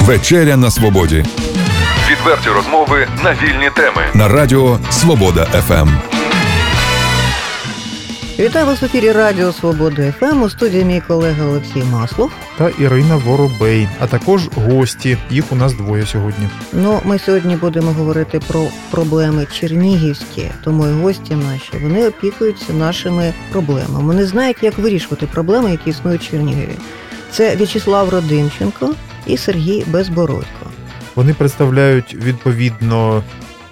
Вечеря на Свободі. Відверті розмови на вільні теми. На радіо Свобода ФМ. Вітаю вас в ефірі Радіо Свобода ФМ. У студії мій колега Олексій Маслов. та Ірина Воробей, а також гості. Їх у нас двоє сьогодні. Ну, ми сьогодні будемо говорити про проблеми чернігівські, тому і гості наші вони опікуються нашими проблемами. Вони знають, як вирішувати проблеми, які існують в Чернігові. Це В'ячеслав Родимченко і Сергій Безбородько. Вони представляють відповідно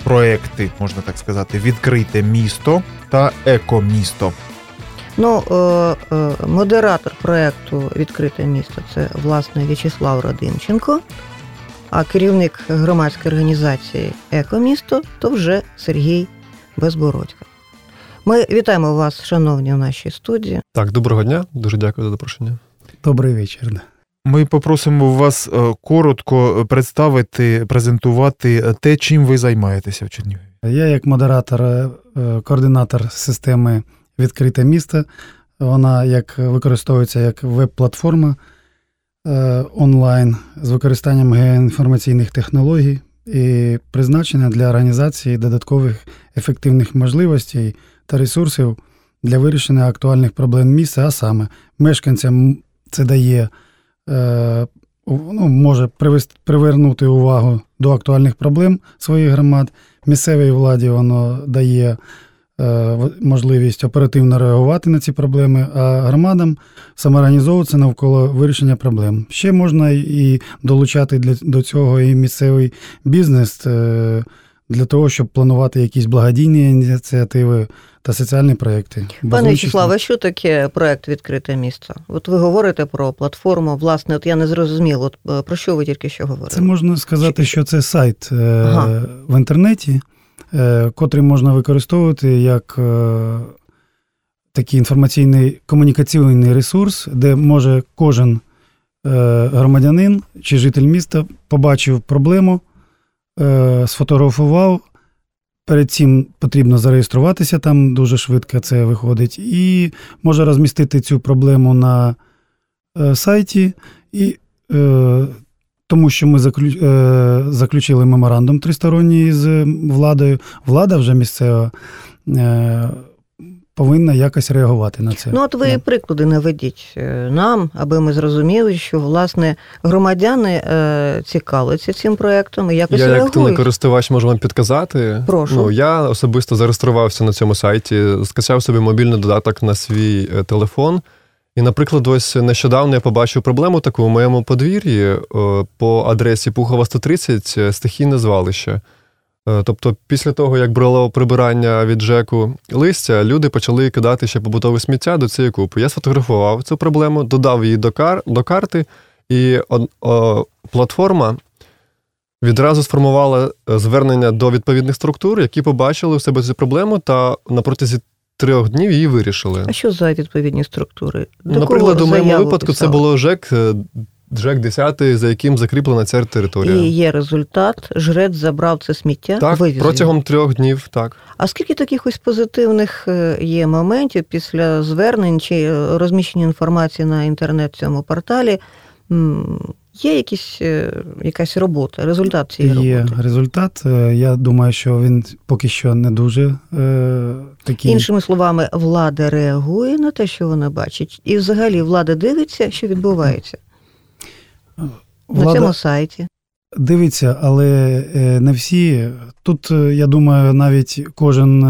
проекти, можна так сказати, відкрите місто та екомісто. Ну, е, е, модератор проекту Відкрите місто це власне В'ячеслав Родимченко, а керівник громадської організації Екомісто то вже Сергій Безбородько. Ми вітаємо вас, шановні, у нашій студії. Так, доброго дня, дуже дякую за запрошення. Добрий вечір. Ми попросимо вас е, коротко представити, презентувати те, чим ви займаєтеся в Чернігові. Я, як модератор, е, координатор системи Відкрите місто. Вона як використовується як веб-платформа е, онлайн з використанням геоінформаційних технологій і призначена для організації додаткових ефективних можливостей та ресурсів для вирішення актуальних проблем міста, а саме мешканцям це дає е, ну, може привернути увагу до актуальних проблем своїх громад. Місцевій владі воно дає е, можливість оперативно реагувати на ці проблеми, а громадам самоорганізовуватися навколо вирішення проблем. Ще можна і долучати для, до цього і місцевий бізнес е, для того, щоб планувати якісь благодійні ініціативи та соціальні проекти. Пане Вячеславе, що таке проект Відкрите місто? От ви говорите про платформу. Власне, от я не зрозуміла, от е, про що ви тільки що говорили? Це можна сказати, що це сайт ага. в інтернеті, котрий можна використовувати як такий інформаційний комунікаційний ресурс, де може кожен громадянин чи житель міста побачив проблему, сфотографував. Перед цим потрібно зареєструватися, там дуже швидко це виходить, і може розмістити цю проблему на е, сайті, і, е, тому що ми заключ, е, заключили меморандум тристоронній з владою. Влада вже місцева е, повинна якось реагувати на це. Ну, от ви yeah. приклади наведіть нам, аби ми зрозуміли, що власне громадяни е, цікавляться цим проектом і якось я, реагують. як телекористувач можу вам підказати. Прошу. Ну, я особисто зареєструвався на цьому сайті, скачав собі мобільний додаток на свій телефон. І, наприклад, ось нещодавно я побачив проблему таку у моєму подвір'ї по адресі Пухова 130 стихійне звалище. Тобто, після того, як брало прибирання від ЖЕКу листя, люди почали кидати ще побутове сміття до цієї купи. Я сфотографував цю проблему, додав її до кар, до карти, і о, о, платформа відразу сформувала звернення до відповідних структур, які побачили в себе цю проблему, та на протязі трьох днів її вирішили. А що за відповідні структури? До Наприклад, у моєму випадку писали? це було ЖЕК. Джек 10, за яким закріплена ця територія. І є результат. Жрець забрав це сміття. Так, вивіз протягом його. трьох днів, так. А скільки таких ось позитивних є моментів після звернень чи розміщення інформації на інтернет цьому порталі? Є якісь, якась робота, результат цієї роботи? Є результат. Я думаю, що він поки що не дуже е, такий. Іншими словами, влада реагує на те, що вона бачить, і взагалі влада дивиться, що відбувається. Влада... На цьому сайті. Дивиться, але не всі. Тут, я думаю, навіть кожен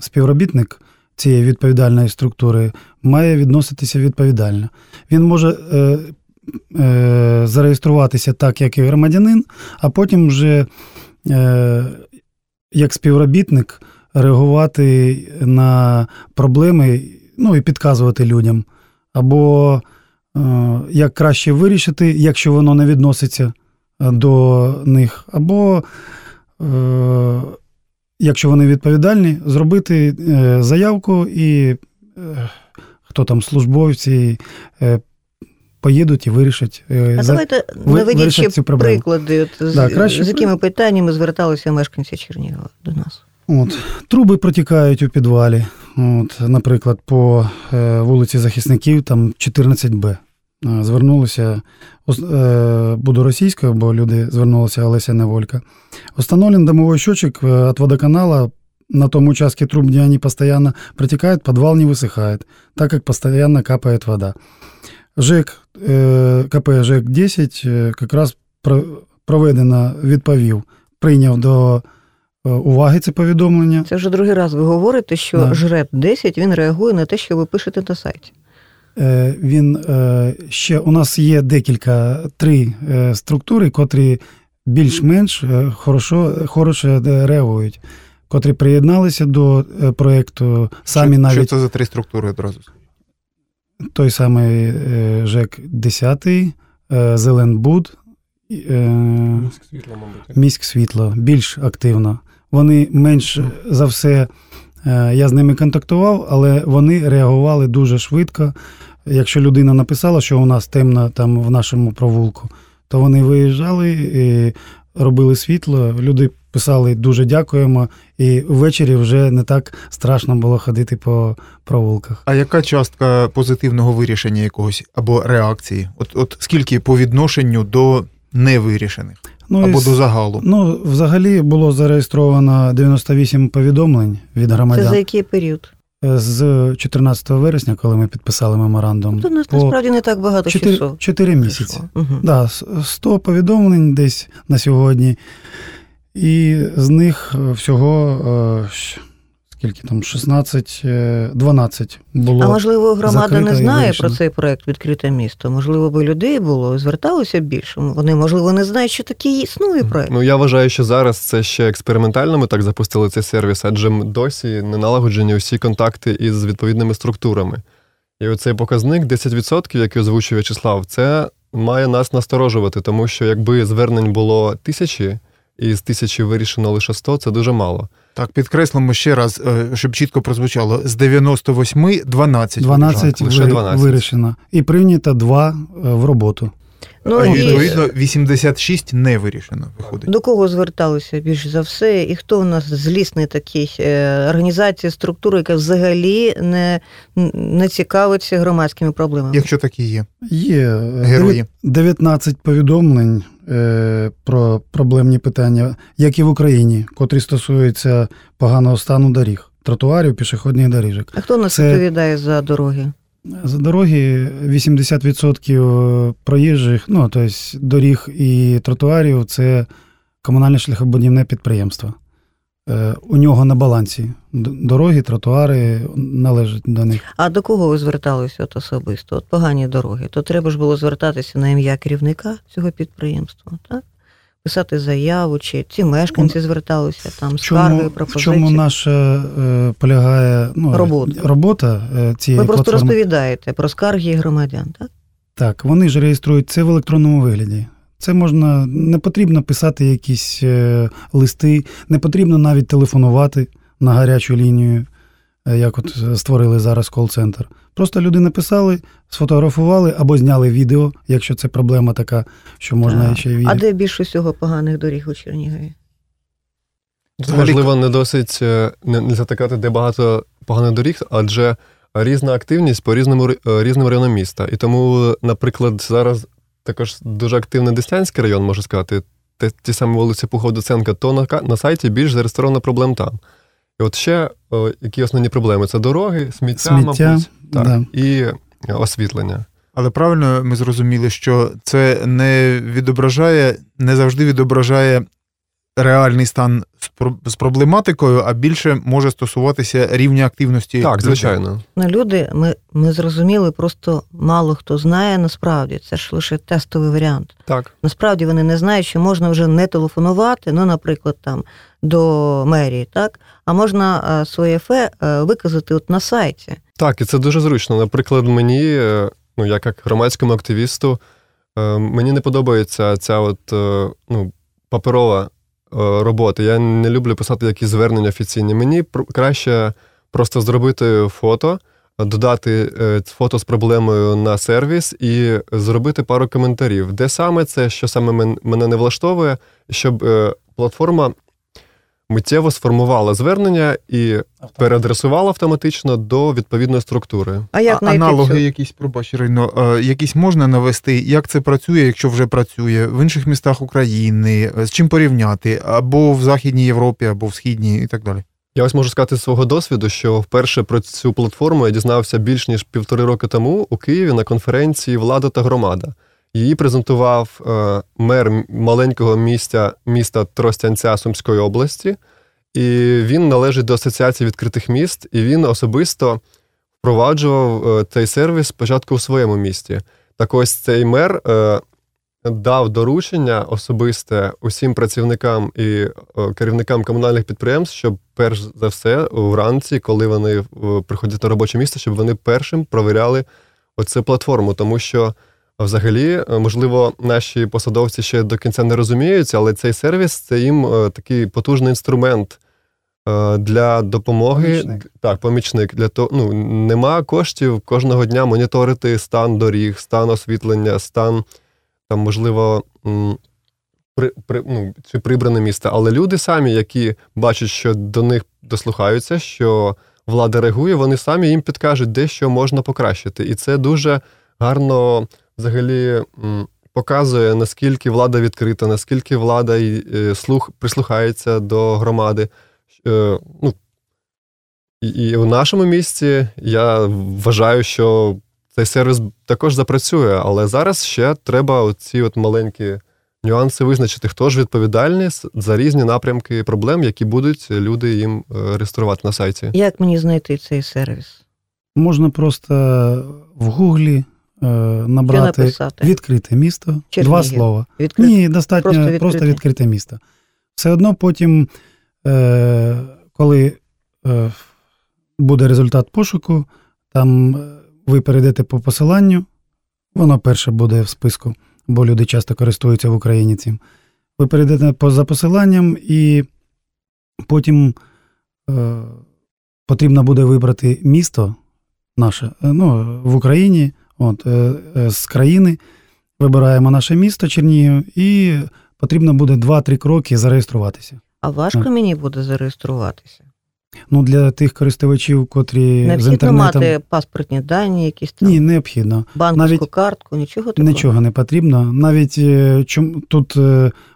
співробітник цієї відповідальної структури має відноситися відповідально. Він може е, е, зареєструватися так, як і громадянин, а потім вже е, як співробітник реагувати на проблеми ну, і підказувати людям. Або як краще вирішити, якщо воно не відноситься до них, або, якщо вони відповідальні, зробити заявку і хто там службовці поїдуть і вирішать. А давайте наведіть ще цю проблему. приклади, от, да, з, краще... з якими питаннями зверталися мешканці Чернігова до нас. От, Труби протікають у підвалі. От, Наприклад, по вулиці Захисників, там 14Б. е, звернулися, ос- е, буду російською, бо люди звернулися Олеся Неволька. Установлен домовой счетчик э, от водоканала на том участке труб, где они постоянно протекают, подвал не высыхает, так как постоянно капает вода. ЖЕК, е, КП ЖЕК-10 е, как раз про- проведено, відповів, прийняв до е, уваги це повідомлення. Це вже другий раз ви говорите, що Да. жреб 10 він реагує на те, що ви пишете на сайті. Е, Він е, ще у нас є декілька три е, структури, котрі більш-менш е, хорошо, хороше е, реагують, котрі приєдналися до е, проєкту самі що, навіть що це за три структури одразу? той самий е, ЖЕК 10, е, Зеленбуд, е, міськ світло більш активно. Вони менш за все, е, я з ними контактував, але вони реагували дуже швидко. Якщо людина написала, що у нас темно там в нашому провулку, то вони виїжджали і робили світло. Люди писали дуже дякуємо, і ввечері вже не так страшно було ходити по провулках. А яка частка позитивного вирішення якогось або реакції? От, от скільки по відношенню до невирішених Ну, або і до загалу? Ну, взагалі було зареєстровано 98 повідомлень від Це за який період? з 14 вересня, коли ми підписали меморандум. Тут у нас по насправді не так багато 4, часу. 4 місяці. Угу. Да, 100 повідомлень десь на сьогодні. І з них е, всього е, скільки там 16, е, 12 було. А можливо, громада не знає про цей проект відкрите місто. Можливо, би людей було зверталося більше. Вони, можливо, не знають, що такий існує проект. Ну я вважаю, що зараз це ще експериментально. Ми так запустили цей сервіс, адже досі не налагоджені усі контакти із відповідними структурами. І оцей показник 10%, який озвучив В'ячеслав, це має нас насторожувати, тому що якби звернень було тисячі, і з тисячі вирішено лише 100, це дуже мало. Так, підкреслимо ще раз, е, щоб чітко прозвучало: з 98 12. 12, лише вирі- 12. вирішено. І прийнято 2 в роботу. Ну, а і відповідно 86 не вирішено виходить. до кого зверталися більш за все, і хто у нас злісний такий е, організація, структура, яка взагалі не, не цікавиться громадськими проблемами? Якщо такі є Є е, герої. 19 повідомлень е, про проблемні питання, як і в Україні, котрі стосуються поганого стану доріг, тротуарів, пішохідних доріжок. А хто нас Це- відповідає за дороги? За дороги 80% проїжджих, ну тобто доріг і тротуарів це комунальне шляхобудівне підприємство. Е, У нього на балансі дороги, тротуари належать до них. А до кого ви зверталися от особисто? От погані дороги. То треба ж було звертатися на ім'я керівника цього підприємства, так? Писати заяву, чи ці мешканці зверталися там скарги, чому, в чому наша е, полягає ну, Робота. робота е, цієї Ви просто платформи? розповідаєте про скарги громадян, так? Так, вони ж реєструють це в електронному вигляді. Це можна, не потрібно писати якісь е, листи, не потрібно навіть телефонувати на гарячу лінію, е, як от е, створили зараз кол-центр. Просто люди написали, сфотографували або зняли відео, якщо це проблема така, що можна Так. ще й відео. А де більше всього поганих доріг у Чернігові? Це, можливо, не досить не, не затикати, де багато поганих доріг, адже різна активність по різному різним районам міста. І тому, наприклад, зараз також дуже активний Деснянський район, можу сказати, те, ті самі вулиці Пухов Доценка, то на, на сайті більш зареєстровано проблем там. І от ще о, які основні проблеми? Це дороги, сміття, Сміття, мабуть, так, да. і е, освітлення. Але правильно ми зрозуміли, що це не відображає, не завжди відображає реальний стан з проблематикою, а більше може стосуватися рівня активності. Так, звичайно. Ну, люди, ми, ми зрозуміли, просто мало хто знає насправді. Це ж лише тестовий варіант. Так. Насправді вони не знають, що можна вже не телефонувати, ну, наприклад, там до мерії, так? А можна е, своє фе е, виказати от на сайті. Так, і це дуже зручно. Наприклад, мені, е, ну, як, як громадському активісту, мені не подобається ця от, ну, паперова е, робота. Я не люблю писати якісь звернення офіційні. Мені краще просто зробити фото, додати е, фото з проблемою на сервіс і зробити пару коментарів, де саме це, що саме мене не влаштовує, щоб е, платформа миттєво сформувала звернення і переадресувала автоматично до відповідної структури. А як А- аналоги якісь, пробач, Ірино, е, якісь можна навести, як це працює, якщо вже працює в інших містах України, е, з чим порівняти, або в Західній Європі, або в Східній, і так далі. Я ось можу сказати з свого досвіду, що вперше про цю платформу я дізнався більш ніж півтори роки тому у Києві на конференції Влада та громада. Її презентував е, мер маленького міста, міста Тростянця Сумської області, і він належить до Асоціації відкритих міст, і він особисто впроваджував е, цей сервіс спочатку у своєму місті. Так ось цей мер е, дав доручення особисте усім працівникам і керівникам комунальних підприємств, щоб перш за все вранці, коли вони приходять на робоче місце, щоб вони першим провіряли оцю платформу, тому що. Взагалі, е, можливо, наші посадовці ще до кінця не розуміються, але цей сервіс це їм е, такий потужний інструмент е, для допомоги. Помічник. Так, помічник. Для того, ну, нема коштів кожного дня моніторити стан доріг, стан освітлення, стан там, можливо, при, при, ну, чи прибране місце. Але люди самі, які бачать, що до них дослухаються, що влада реагує, вони самі їм підкажуть, де що можна покращити. І це дуже гарно взагалі показує, наскільки влада відкрита, наскільки влада е, слух прислухається до громади. Е, ну, і, і у нашому місті я вважаю, що цей сервіс також запрацює, але зараз ще треба оці от маленькі нюанси визначити, хто ж відповідальний за різні напрямки проблем, які будуть люди їм е, реєструвати на сайті. Як мені знайти цей сервіс? Можна просто в Гуглі набрати відкрите місто. Два слова. Відкрит... Ні, достатньо Просто просто відкрите. відкрите, місто. Все одно потім, е, коли е, буде результат пошуку, там е, ви перейдете по посиланню, воно перше буде в списку, бо люди часто користуються в Україні цим. Ви перейдете по, за посиланням, і потім е, потрібно буде вибрати місто наше е, ну, в Україні, от, е, е, з країни. Вибираємо наше місто Чернігів, і потрібно буде 2-3 кроки зареєструватися. А важко Ну. мені буде зареєструватися. Ну, для тих користувачів, котрі з Необхідно інтернетом. мати паспортні дані, якісь там Ні, необхідно. банківську навіть- картку, нічого такого. Нічого не потрібно. Навіть е, чом, тут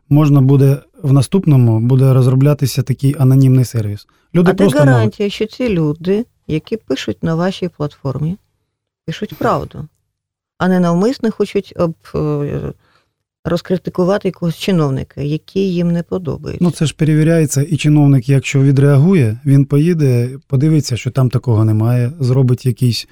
можна буде в наступному буде розроблятися такий анонімний сервіс. Люди А де просто можуть. гарантія, що ці люди, які пишуть на вашій платформі, пишуть правду, а не навмисно хочуть об, е, розкритикувати якогось чиновника, який їм не подобається. Ну, це ж перевіряється, і чиновник, якщо відреагує, він поїде, подивиться, що там такого немає, зробить якийсь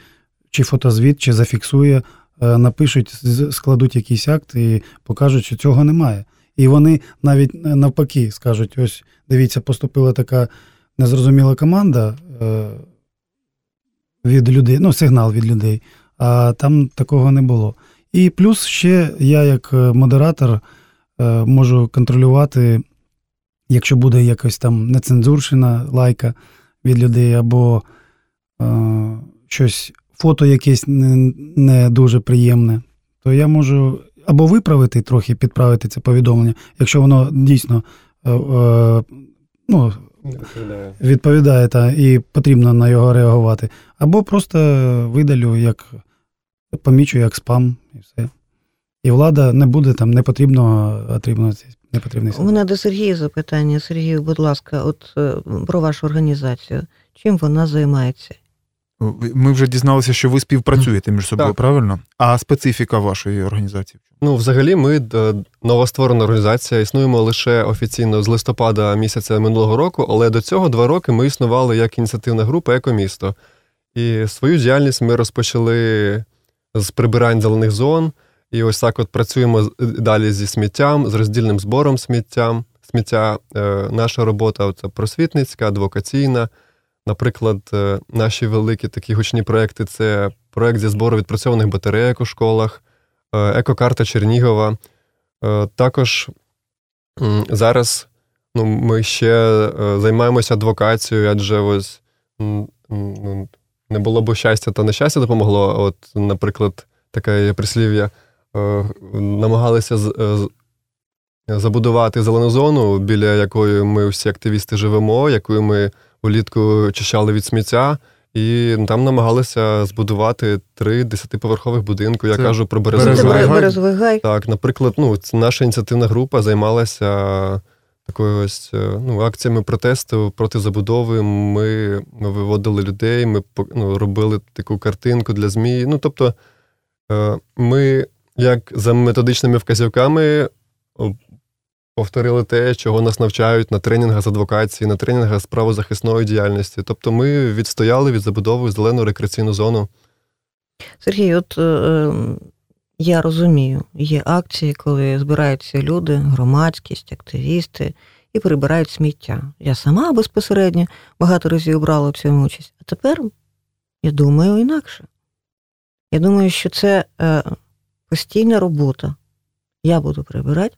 чи фотозвіт, чи зафіксує, е, напишуть, складуть якийсь акт і покажуть, що цього немає. І вони навіть е, навпаки скажуть: ось дивіться, поступила така незрозуміла команда від людей, ну, сигнал від людей, а там такого не було. І плюс ще я, як е, модератор, е, можу контролювати, якщо буде якось там нецензурщина, лайка від людей, або е, щось, фото якесь не, не дуже приємне, то я можу або виправити трохи, підправити це повідомлення, якщо воно дійсно ну, відповідає та, і потрібно на його реагувати, або просто видалю, як помічу як спам, і все. І влада не буде там непотрібного отримувати непотрібний У мене до Сергія запитання. Сергію, будь ласка, от е, про вашу організацію. Чим вона займається? Ми вже дізналися, що ви співпрацюєте між собою, Так. правильно? А специфіка вашої організації? Ну, взагалі, ми е, новостворена організація, існуємо лише офіційно з листопада місяця минулого року, але до цього два роки ми існували як ініціативна група Екомісто. І свою діяльність ми розпочали з прибирань зелених зон. І ось так от працюємо далі зі сміттям, з роздільним збором сміттям. Сміття. Е, Наша робота це просвітницька, адвокаційна. Наприклад, е, наші великі такі гучні проекти це проект зі збору відпрацьованих батарейок у школах, е, екокарта Чернігова. Е, Також зараз ну, ми ще е, займаємося адвокацією, адже ось ну, не було б щастя, та нещастя допомогло. От, наприклад, таке є прислів'я. е, Намагалися е, забудувати зелену зону, біля якої ми всі активісти живемо, якою ми влітку очищали від сміття. І там намагалися збудувати три десятиповерхових будинку. Я Це кажу про березовий. гай. гай. Так, наприклад, ну, наша ініціативна група займалася такою ось е, ну, акціями протесту проти забудови. Ми, виводили людей, ми ну, робили таку картинку для ЗМІ. Ну, тобто, е, ми, як за методичними вказівками, повторили те, чого нас навчають на тренінгах з адвокації, на тренінгах з правозахисної діяльності. Тобто, ми відстояли від забудови зелену рекреаційну зону. Сергій, от е, е, я розумію, є акції, коли збираються люди, громадськість, активісти і прибирають сміття. Я сама безпосередньо багато разів брала в цьому участь. А тепер я думаю інакше. Я думаю, що це е, постійна робота. Я буду прибирати,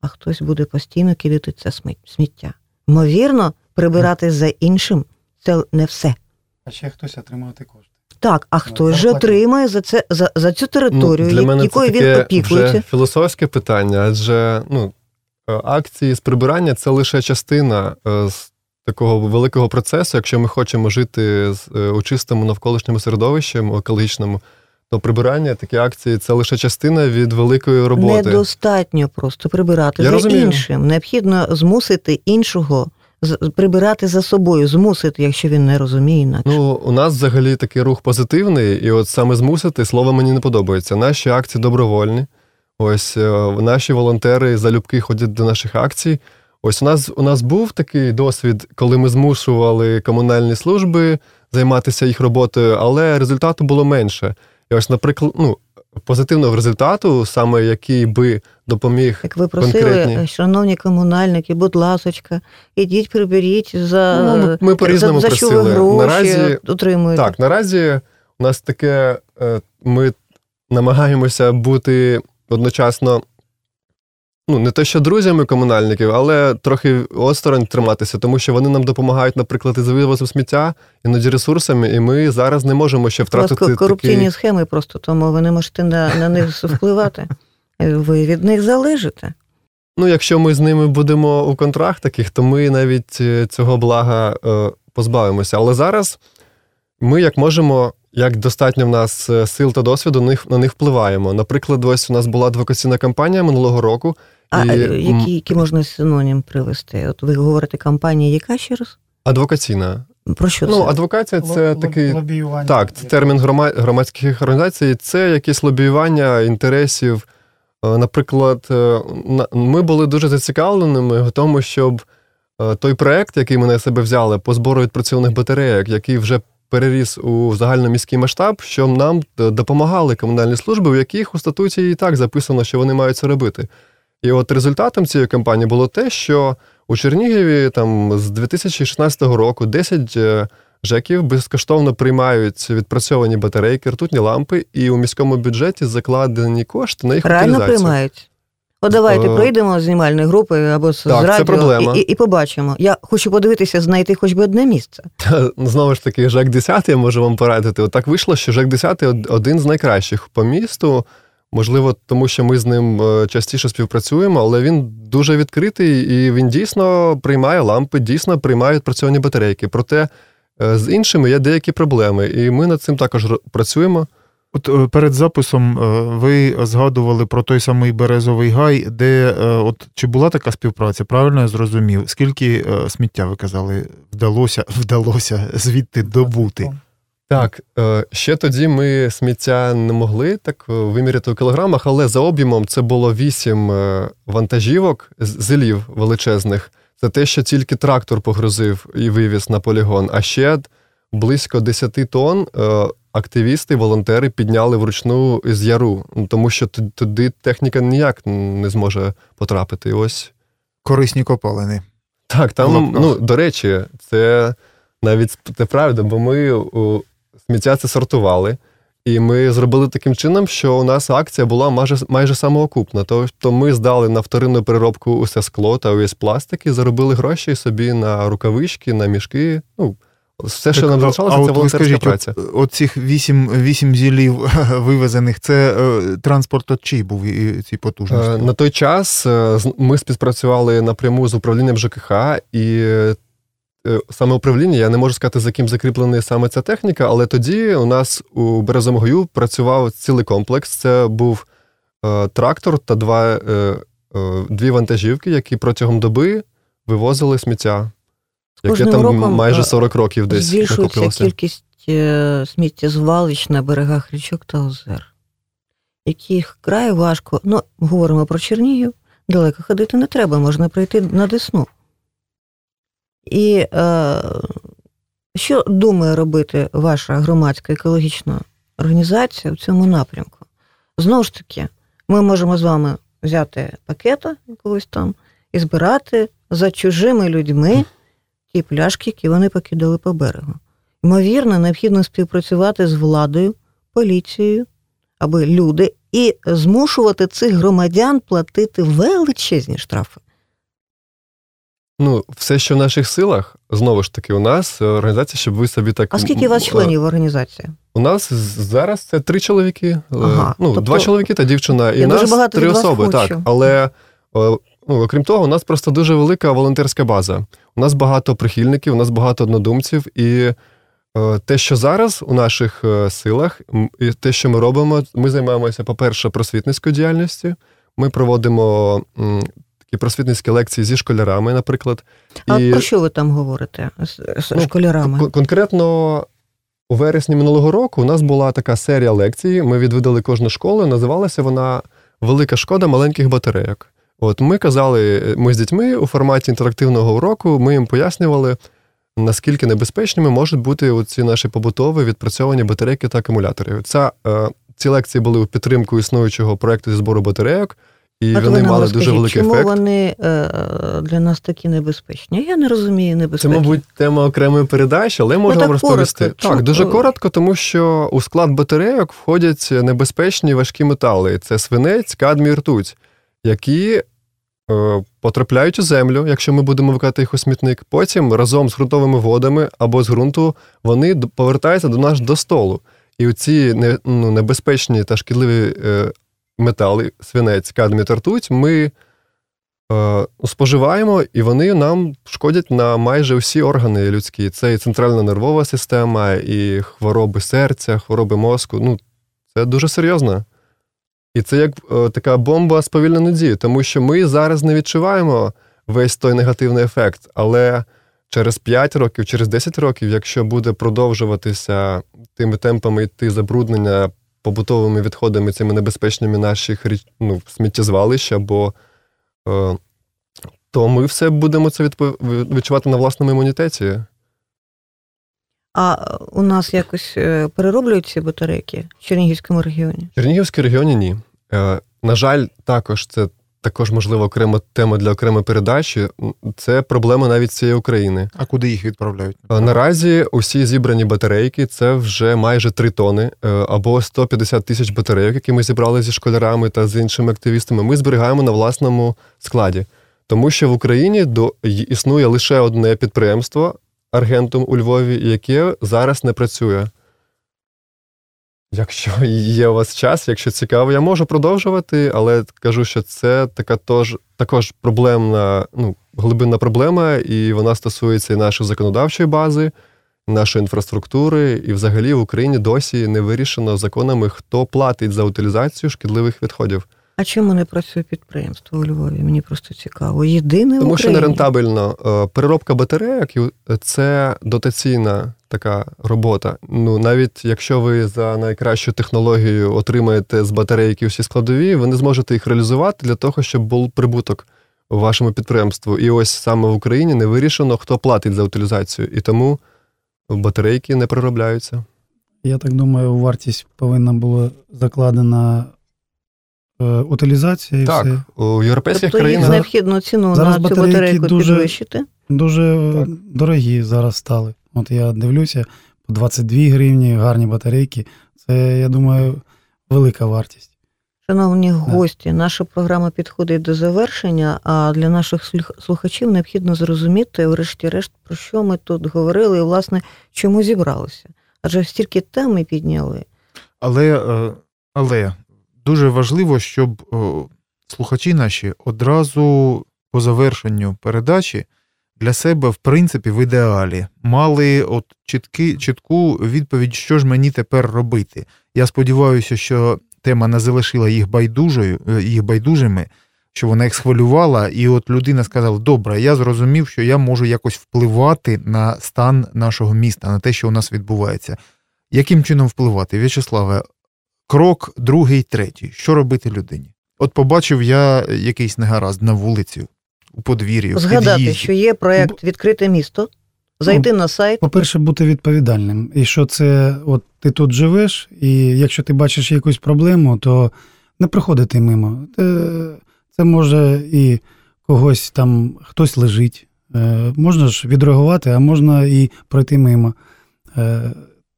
а хтось буде постійно кидати це сміття. Ймовірно, прибирати за іншим це не все. А ще хтось отримувати кошти. Так, а Ну, хтось же отримає за це за, за цю територію, Ну, для мене якою це він опікується. вже філософське питання, адже ну, е, акції з прибирання це лише частина е, з такого великого процесу. Якщо ми хочемо жити з- е, у чистому навколишньому середовищі, екологічному, то прибирання, такі акції це лише частина від великої роботи. Недостатньо просто прибирати Я за розумію. іншим. Необхідно змусити іншого прибирати за собою, змусити, якщо він не розуміє інакше. Ну, у нас взагалі такий рух позитивний, і от саме змусити слово мені не подобається. Наші акції добровольні. Ось е, наші волонтери залюбки ходять до наших акцій. Ось у нас у нас був такий досвід, коли ми змушували комунальні служби займатися їх роботою, але результату було менше. І ось, наприклад, ну, позитивного результату, саме який би допоміг Як ви просили, конкретні. шановні комунальники, будь ласочка, ідіть приберіть за, Ну, ми- ми по-різному за, за що ви гроші Наразі- отримуєте. Так, наразі у нас таке, е, ми намагаємося бути одночасно, ну, не те, що друзями комунальників, але трохи осторонь триматися, тому що вони нам допомагають, наприклад, із вивозом сміття, іноді ресурсами, і ми зараз не можемо ще У вас втратити. ко- корупційні такий... схеми просто, тому ви не можете на, на них впливати. Ви від них залежите. Ну, якщо ми з ними будемо у контракт таких, то ми навіть е, цього блага е, позбавимося. Але зараз ми як можемо, як достатньо в нас е, сил та досвіду, на них, на них впливаємо. Наприклад, ось у нас була адвокаційна кампанія минулого року. А І, е, які, які можна синонім привести? От ви говорите кампанія, яка ще раз? Адвокаційна. Про що Ну, це? адвокація це Лоб- такий. лобіювання. Так, це термін громадських організацій, це якесь лобіювання інтересів. Е, Наприклад, ми були дуже зацікавленими в тому, щоб той проект, який ми на себе взяли по збору відпрацьованих батарейок, який вже переріс у загальноміський масштаб, що нам допомагали комунальні служби, у яких у статуті і так записано, що вони мають це робити. І от результатом цієї кампанії було те, що у Чернігові там з 2016 року 10 е, ЖЕКів безкоштовно приймають відпрацьовані батарейки, ртутні лампи, і у міському бюджеті закладені кошти на їх Реально утилізацію. приймають. От давайте Е, пройдемо з знімальної групи або з, Так, з це проблема. І, і, і побачимо. Я хочу подивитися, знайти хоч би одне місце. Та, Знову ж таки, ЖЕК 10 я можу вам порадити. Отак вийшло, що ЖЕК 10 один з найкращих по місту. Можливо, тому що ми з ним е, частіше співпрацюємо, але він дуже відкритий і він дійсно приймає лампи, дійсно приймає відпрацьовані батарейки. Проте е, з іншими є деякі проблеми, і ми над цим також працюємо. От е, перед записом е, ви згадували про той самий березовий гай, де е, от чи була така співпраця? Правильно я зрозумів? Скільки сміття ви казали, вдалося вдалося звідти добути? Так, ще тоді ми сміття не могли так виміряти у кілограмах, але за об'ємом це було вісім е, вантажівок зелів величезних. Це те, що тільки трактор погрузив і вивіз на полігон. А ще близько 10 тонн активісти, волонтери підняли вручну з яру, тому що туди техніка ніяк не зможе потрапити. Ось Корисні копалини. так, там, ну, до речі, це навіть це правда, бо ми у, сміття це сортували, і ми зробили таким чином, що у нас акція була майже, майже самоокупна. Тобто ми здали на вторинну переробку усе скло та увесь пластик і заробили гроші собі на рукавички, на мішки. Ну, Все, що Так, нам залишалося, це волонтерська скажіть, праця. От, от цих вісім, вісім зілів вивезених, це е, транспорт от чий був і ці потужності? Е, На той час е, ми співпрацювали напряму з управлінням ЖКХ, і е, саме управління, я не можу сказати, за ким закріплений саме ця техніка, але тоді у нас у Березовому Гаю працював цілий комплекс. Це був е, трактор та два, е, е, дві вантажівки, які протягом доби вивозили сміття. Яке там роком, майже е, 40 років десь Збільшується кількість е, сміттєзвалищ на берегах річок та озер, яких край важко. Ну, говоримо про Чернігів, далеко ходити не треба, можна прийти на Десну. І е, що думає робити ваша громадська екологічна організація в цьому напрямку? Знову ж таки, ми можемо з вами взяти пакета якогось там і збирати за чужими людьми ті пляшки, які вони покидали по берегу. Ймовірно, необхідно співпрацювати з владою, поліцією, аби люди і змушувати цих громадян платити величезні штрафи. Ну, все, що в наших силах, знову ж таки, у нас е, організація, щоб ви собі так. А скільки у вас членів організації? У нас зараз це три чоловіки. е, Ага, ну, тобто- два чоловіки та дівчина. І Я нас багато три особи. хочу. Так, але ну, окрім того, у нас просто дуже велика волонтерська база. У нас багато прихильників, у нас багато однодумців, і е, те, що зараз у наших е, силах, і те, що ми робимо, ми займаємося, по-перше, просвітницькою діяльністю. Ми проводимо м, такі просвітницькі лекції зі школярами, наприклад. А І- про що ви там говорите з, Ну, школярами? Кон- Конкретно у вересні минулого року у нас була така серія лекцій. Ми відвідали кожну школу. Називалася вона Велика шкода маленьких батарейок. От ми казали, ми з дітьми у форматі інтерактивного уроку, ми їм пояснювали, наскільки небезпечними можуть бути ці наші побутові відпрацьовані батарейки та акумулятори. Ця, е, ці лекції були у підтримку існуючого проекту зі збору батарейок, і От вони мали дуже великий чому ефект. вони е, для нас такі небезпечні? Я не розумію Це, мабуть, тема окремої передачі, але можу Ну, вам розповісти. коротко. Так, дуже коротко, тому що у склад батарейок входять небезпечні важкі метали: це свинець, кадмій, ртуть, які е, потрапляють у землю, якщо ми будемо викати їх у смітник. Потім разом з ґрунтовими водами або з ґрунту вони повертаються до нас до столу. І ці не, ну, небезпечні та шкідливі е, метали, свинець, кадмій та ртуть, ми е, споживаємо, і вони нам шкодять на майже всі органи людські. Це і центральна нервова система, і хвороби серця, хвороби мозку. Ну, це дуже серйозно. І це як е, така бомба сповільненої дії, тому що ми зараз не відчуваємо весь той негативний ефект. Але через 5 років, через 10 років, якщо буде продовжуватися тими темпами йти забруднення побутовими відходами, цими небезпечними наших ну, сміттєзвалищ або е, то ми все будемо це відчувати на власному імунітеті. А у нас якось е, перероблюють ці батарейки в Чернігівському регіоні? В Чернігівській регіоні ні. Е, на жаль, також це також можливо окрема тема для окремої передачі. Це проблема навіть цієї України. А куди їх відправляють? Е, Наразі усі зібрані батарейки це вже майже 3 тони або 150 тисяч батарейок, які ми зібрали зі школярами та з іншими активістами. Ми зберігаємо на власному складі, тому що в Україні до існує лише одне підприємство Аргентум у Львові, яке зараз не працює. Якщо є у вас час, якщо цікаво, я можу продовжувати, але кажу, що це така тож, також проблемна, ну, глибинна проблема, і вона стосується і нашої законодавчої бази, нашої інфраструктури, і взагалі в Україні досі не вирішено законами, хто платить за утилізацію шкідливих відходів. А чому не працює підприємство у Львові? Мені просто цікаво. Єдине в Тому що Україні. нерентабельно. Е, Переробка батарейок це дотаційна така робота. Ну навіть якщо ви за найкращу технологію отримаєте з батарейки всі складові, ви не зможете їх реалізувати для того, щоб був прибуток у вашому підприємству. І ось саме в Україні не вирішено, хто платить за утилізацію, і тому батарейки не переробляються. Я так думаю, вартість повинна була закладена утилізація і так, все. у європейських Тобто їх країнах необхідно ціну Зараз на цю батарейку дуже- підвищити. Дуже е, Так. дорогі зараз стали. От я дивлюся, по 22 гривні гарні батарейки. Це, я думаю, велика вартість. Шановні гості, наша програма підходить до завершення, а для наших слухачів необхідно зрозуміти, врешті-решт, про що ми тут говорили і, власне, чому зібралися. Адже стільки тем ми підняли. Але, е, але дуже важливо, щоб е, слухачі наші одразу по завершенню передачі для себе, в принципі, в ідеалі мали от чітки, чітку відповідь, що ж мені тепер робити. Я сподіваюся, що тема не залишила їх байдужою, е, їх байдужими, що вона їх схвилювала, і от людина сказала: добре, я зрозумів, що я можу якось впливати на стан нашого міста, на те, що у нас відбувається. Яким чином впливати? В'ячеславе, крок другий, третій. Що робити людині? От побачив я якийсь негаразд на вулиці, у подвір'ї, в Згадати, під'їзді. що є проєкт Відкрите місто, зайти на сайт. По-перше, бути відповідальним. І що це, от ти тут живеш, і якщо ти бачиш якусь проблему, то не проходити мимо. Це, це може і когось там хтось лежить. Е, можна ж відреагувати, а можна і пройти мимо.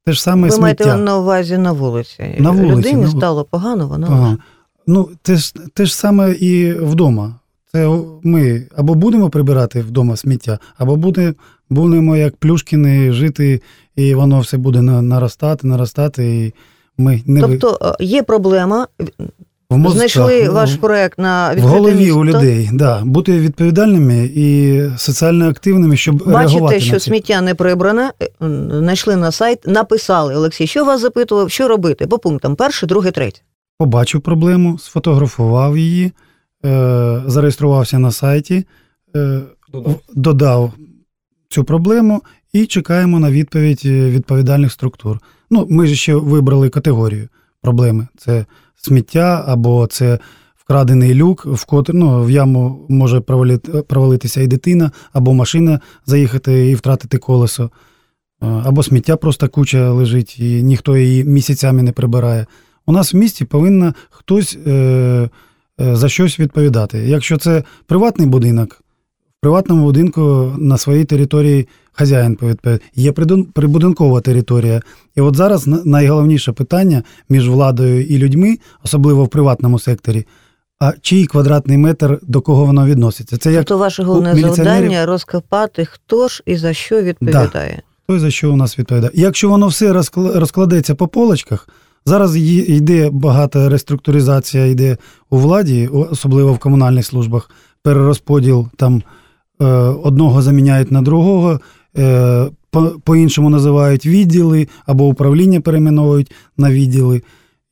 Те ж саме Ви сміття. маєте на увазі на вулиці. На вулиці, Людині на ву- стало погано, вона Ага. Ну, те ж, те ж саме і вдома. Це ми або будемо прибирати вдома сміття, або буде, будемо як плюшкіни жити, і воно все буде наростати, наростати, і ми не Тобто е, є проблема, в мозках, знайшли в- ваш проект на в голові місто. у людей. Да, бути відповідальними і соціально активними, щоб реагувати Бачите, що на сміття не прибране, е, знайшли на сайт, написали Олексій, що вас запитував, що робити по пунктам перше, друге, третє. побачив проблему, сфотографував її, е, зареєструвався на сайті, е, в- додав цю проблему і чекаємо на відповідь е, відповідальних структур. Ну, ми ж ще вибрали категорію проблеми: це сміття або це вкрадений люк, в котр, ну, в яму може провалитися і дитина, або машина заїхати і втратити колесо. Або сміття просто куча лежить, і ніхто її місяцями не прибирає. У нас в місті повинен хтось е, е, за щось відповідати. Якщо це приватний будинок, в приватному будинку на своїй території хазяїн повідповідає. Є прибудинкова територія. І от зараз на- найголовніше питання між владою і людьми, особливо в приватному секторі, а чий квадратний метр до кого воно відноситься? Це як Тобто ваше головне міліціонерів- завдання розкопати, хто ж і за що відповідає. той за що у нас відповідає. Якщо воно все розкла- розкладеться по полочках, зараз йде багата реструктуризація, йде у владі, особливо в комунальних службах, перерозподіл там одного заміняють на другого, е, по- по-іншому називають відділи або управління перейменовують на відділи.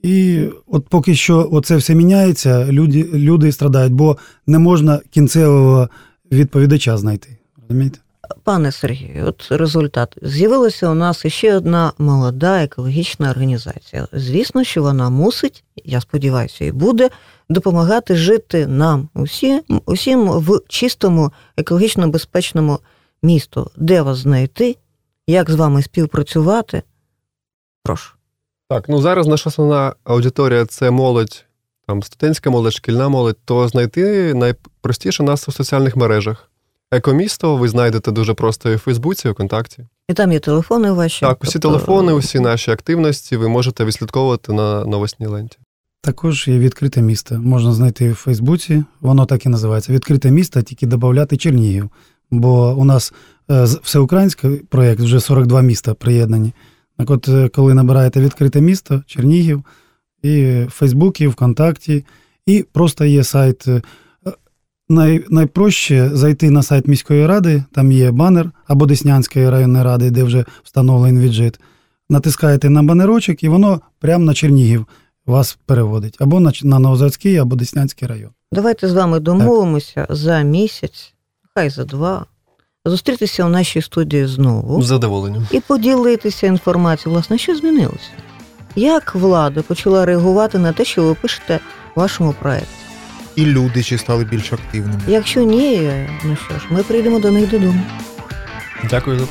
І от поки що оце все міняється, люди, люди страдають, бо не можна кінцевого відповідача знайти. Розумієте? Пане Сергію, от результат. З'явилася у нас іще одна молода екологічна організація. Звісно, що вона мусить, я сподіваюся, і буде допомагати жити нам усім, усім в чистому, екологічно безпечному місту. Де вас знайти, як з вами співпрацювати? Прошу. Так, ну зараз наша основна аудиторія це молодь, там студентська молодь, шкільна молодь, то знайти найпростіше нас у соціальних мережах. Екомісто ви знайдете дуже просто і в Фейсбуці, і ВКонтакті. І там є телефони ваші. Так, усі тобто- телефони, усі наші активності ви можете відслідковувати на новосній ленті. Також є відкрите місто. Можна знайти в Фейсбуці, воно так і називається. Відкрите місто, тільки додати Чернігів. Бо у нас е, всеукраїнський проєкт, вже 42 міста приєднані. Так от, е, коли набираєте відкрите місто, Чернігів, і в Фейсбуці, і ВКонтакті, і просто є сайт. Най, найпроще зайти на сайт міської ради, там є банер або Деснянської районної ради, де вже встановлений віджит. Натискаєте на банерочок, і воно прямо на Чернігів вас переводить або на, на Новозаводський, або Деснянський район. Давайте з вами домовимося за місяць, хай за два, зустрітися у нашій студії знову. З задоволенням. і поділитися інформацією, власне, що змінилося. Як влада почала реагувати на те, що ви пишете в вашому проєкті? І люди чи стали більш активними. Якщо ні, ну що ж, ми прийдемо до них додому. Дякую за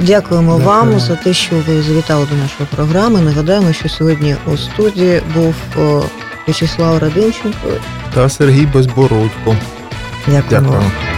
Дякуємо Дякую. вам за те, що ви завітали до нашої програми. Нагадаємо, що сьогодні у студії був В'ячеслав Радинченко. Та Сергій Безбородько. Дякуємо Дякую.